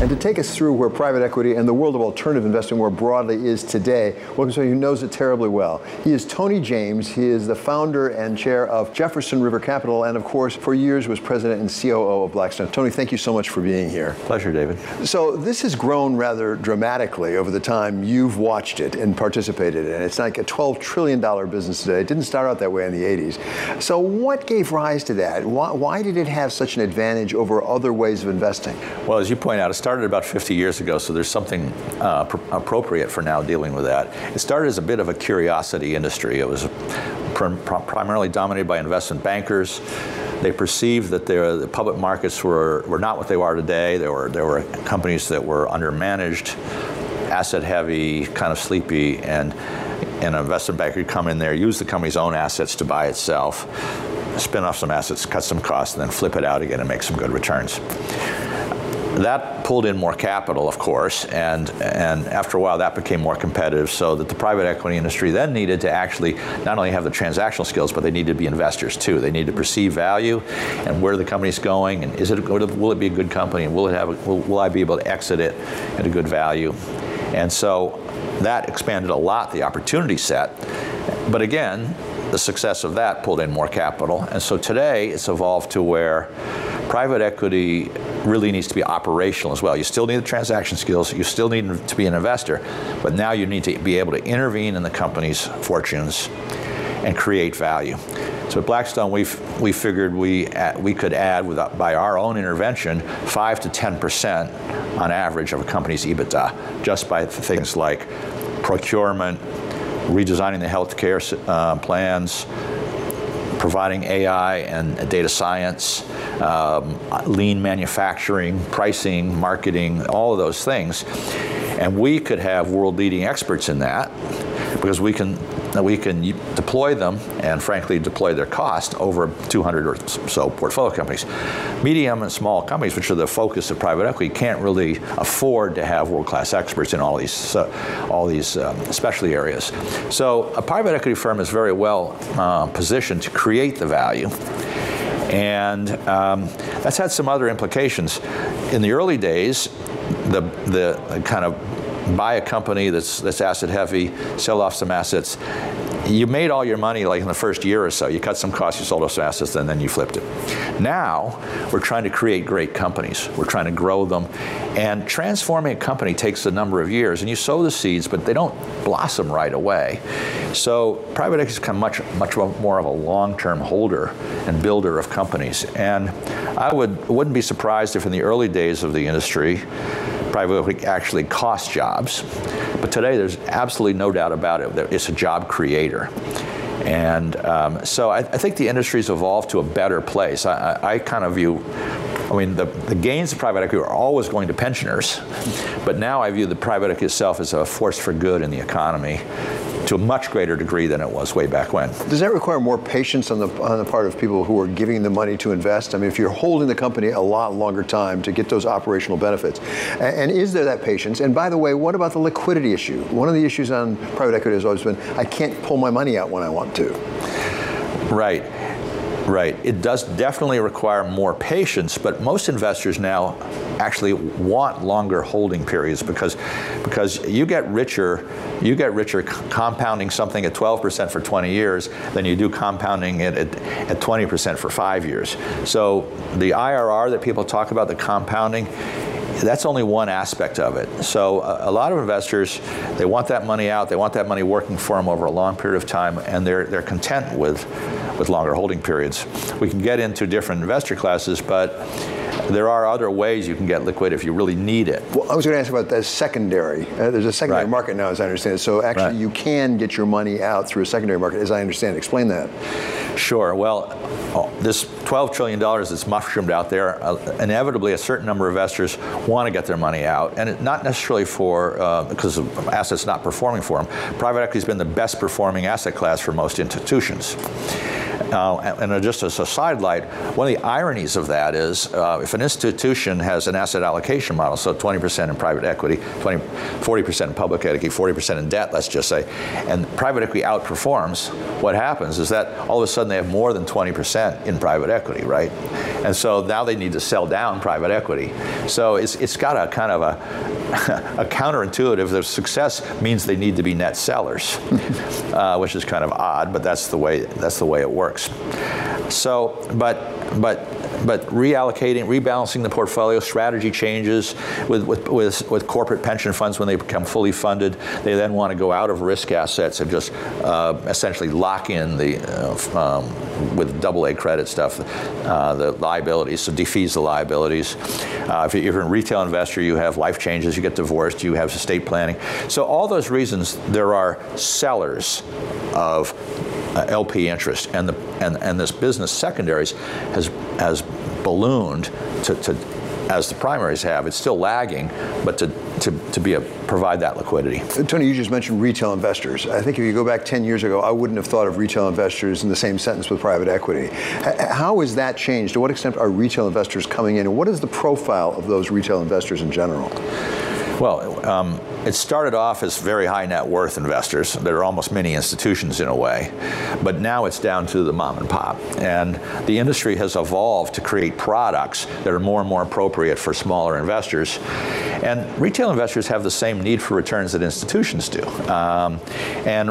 And to take us through where private equity and the world of alternative investing more broadly is today, welcome somebody who knows it terribly well. He is Tony James. He is the founder and chair of Jefferson River Capital, and of course, for years was president and COO of Blackstone. Tony, thank you so much for being here. Pleasure, David. So this has grown rather dramatically over the time you've watched it and participated in it. It's like a $12 trillion business today. It didn't start out that way in the 80s. So what gave rise to that? Why, why did it have such an advantage over other ways of investing? Well, as you point out, it started about 50 years ago, so there's something uh, pr- appropriate for now dealing with that. It started as a bit of a curiosity industry. It was pr- pr- primarily dominated by investment bankers. They perceived that the public markets were, were not what they are today. There were, there were companies that were undermanaged, asset heavy, kind of sleepy, and, an investment banker would come in there, use the company's own assets to buy itself, spin off some assets, cut some costs, and then flip it out again and make some good returns. That pulled in more capital, of course, and, and after a while that became more competitive so that the private equity industry then needed to actually not only have the transactional skills, but they needed to be investors too. They needed to perceive value and where the company's going and is it, will it be a good company and will, it have, will, will I be able to exit it at a good value? And so that expanded a lot the opportunity set. But again, the success of that pulled in more capital. And so today it's evolved to where private equity really needs to be operational as well. You still need the transaction skills, you still need to be an investor, but now you need to be able to intervene in the company's fortunes and create value. So at Blackstone, we we figured we we could add by our own intervention five to ten percent on average of a company's EBITDA just by things like procurement, redesigning the healthcare uh, plans, providing AI and data science, um, lean manufacturing, pricing, marketing, all of those things. And we could have world leading experts in that because we can we can deploy them and frankly deploy their cost over 200 or so portfolio companies. Medium and small companies, which are the focus of private equity, can't really afford to have world-class experts in all these uh, all these um, specialty areas. So a private equity firm is very well uh, positioned to create the value. And um, that's had some other implications. In the early days, the, the kind of buy a company that's, that's asset heavy, sell off some assets. You made all your money like in the first year or so. You cut some costs, you sold off some assets, and then you flipped it. Now, we're trying to create great companies. We're trying to grow them. And transforming a company takes a number of years. And you sow the seeds, but they don't blossom right away. So private equity has become much, much more of a long-term holder and builder of companies. And I would, wouldn't be surprised if in the early days of the industry, private equity actually cost jobs. But today, there's absolutely no doubt about it. It's a job creator. And um, so I, I, think the industry's evolved to a better place. I, I, I kind of view I mean, the, the, gains of private equity are always going to pensioners, but now I view the private equity itself as a force for good in the economy to a much greater degree than it was way back when. Does that require more patience on the on the part of people who are giving the money to invest? I mean, if you're holding the company a lot longer time to get those operational benefits, and, and is there that patience? And by the way, what about the liquidity issue? One of the issues on private equity has always been I can't pull my money out when I want to. Right. Right. It does definitely require more patience, but most investors now actually want longer holding periods because because you get richer you get richer compounding something at 12% for 20 years than you do compounding it at, at 20% for 5 years. So the IRR that people talk about the compounding that's only one aspect of it. So a, a, lot of investors, they want that money out, they want that money working for them over a long period of time, and they're, they're content with, with longer holding periods. We can get into different investor classes, but there are other ways you can get liquid if you really need it. Well, I was going to ask about the secondary. Uh, there's a secondary right. market now, as I understand it. So actually, right. you can get your money out through a secondary market, as I understand it. Explain that. Sure. Well, oh, this $12 trillion that's mushroomed out there, uh, inevitably a certain number of investors want to get their money out, and it, not necessarily for uh, because of assets not performing for them. Private equity has been the best performing asset class for most institutions. And just as a sidelight, one of the ironies of that is uh, if an institution has an asset allocation model, so 20% in private equity, 20, 40% in public equity, 40% in debt, let's just say, and private equity outperforms, what happens is that all of a sudden they have more than 20% in private equity, right? And so now they need to sell down private equity. So it's, it's got a kind of a, a counterintuitive. The success means they need to be net sellers, uh, which is kind of odd, but that's the way that's the way it works So, but but but reallocating, rebalancing the portfolio, strategy changes with, with, with, with, corporate pension funds when they become fully funded. They then want to go out of risk assets and just uh, essentially lock in the, uh, um, with double A credit stuff, uh, the liabilities, so defease the liabilities. Uh, if you're a retail investor, you have life changes, you get divorced, you have estate planning. So all those reasons, there are sellers of uh, LP interest, and the and, and this business secondaries has has ballooned to, to as the primaries have. It's still lagging, but to, to, to be a, provide that liquidity. Tony, you just mentioned retail investors. I think if you go back 10 years ago, I wouldn't have thought of retail investors in the same sentence with private equity. How has that changed? To what extent are retail investors coming in, and what is the profile of those retail investors in general? Well, um, it started off as very high net worth investors that are almost mini institutions in a way, but now it's down to the mom and pop. And the industry has evolved to create products that are more and more appropriate for smaller investors. And retail investors have the same need for returns that institutions do. Um, and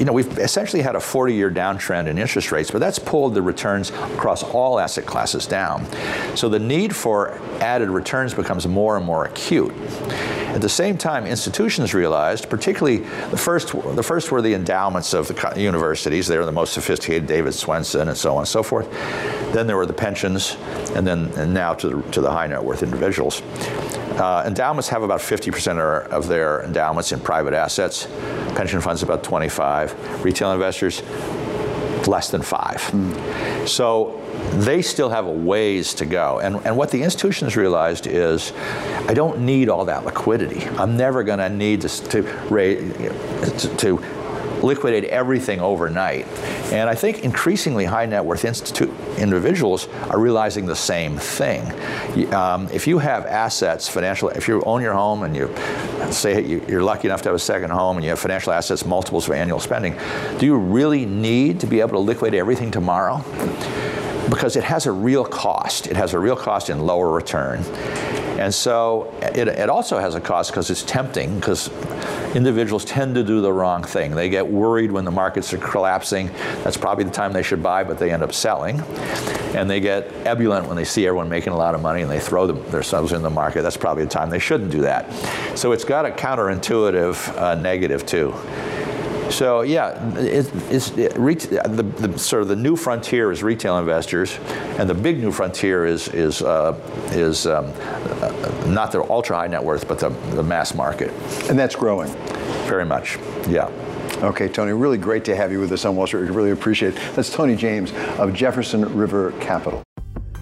you know, we've essentially had a 40-year downtrend in interest rates, but that's pulled the returns across all asset classes down. So the need for added returns becomes more and more acute. At the same time, institutions realized, particularly the first, the first were the endowments of the universities. They were the most sophisticated, David Swensen and so on and so forth. Then there were the pensions, and then and now to the, to the high net worth individuals. Uh, endowments have about 50% of their endowments in private assets. Pension funds about 25. Retail investors less than five. Mm. So they still have a ways to go. And, and what the institutions realized is I don't need all that liquidity. I'm never going to need to, to, to liquidate everything overnight. And I think increasingly high net worth institute individuals are realizing the same thing. Um, if you have assets, financial, if you own your home and you say you're lucky enough to have a second home and you have financial assets, multiples of annual spending, do you really need to be able to liquidate everything tomorrow? because it has a real cost. It has a real cost in lower return. And so it, it also has a cost because it's tempting, because individuals tend to do the wrong thing. They get worried when the markets are collapsing. That's probably the time they should buy, but they end up selling. And they get ebullient when they see everyone making a lot of money and they throw them, themselves in the market. That's probably the time they shouldn't do that. So it's got a counterintuitive uh, negative too. So yeah, it, it's it, the, the, sort of the new frontier is retail investors, and the big new frontier is is uh, is um, uh, not the ultra high net worth, but the, the mass market. And that's growing. Very much, yeah. Okay, Tony, really great to have you with us on Wall Street. We really appreciate it. That's Tony James of Jefferson River Capital.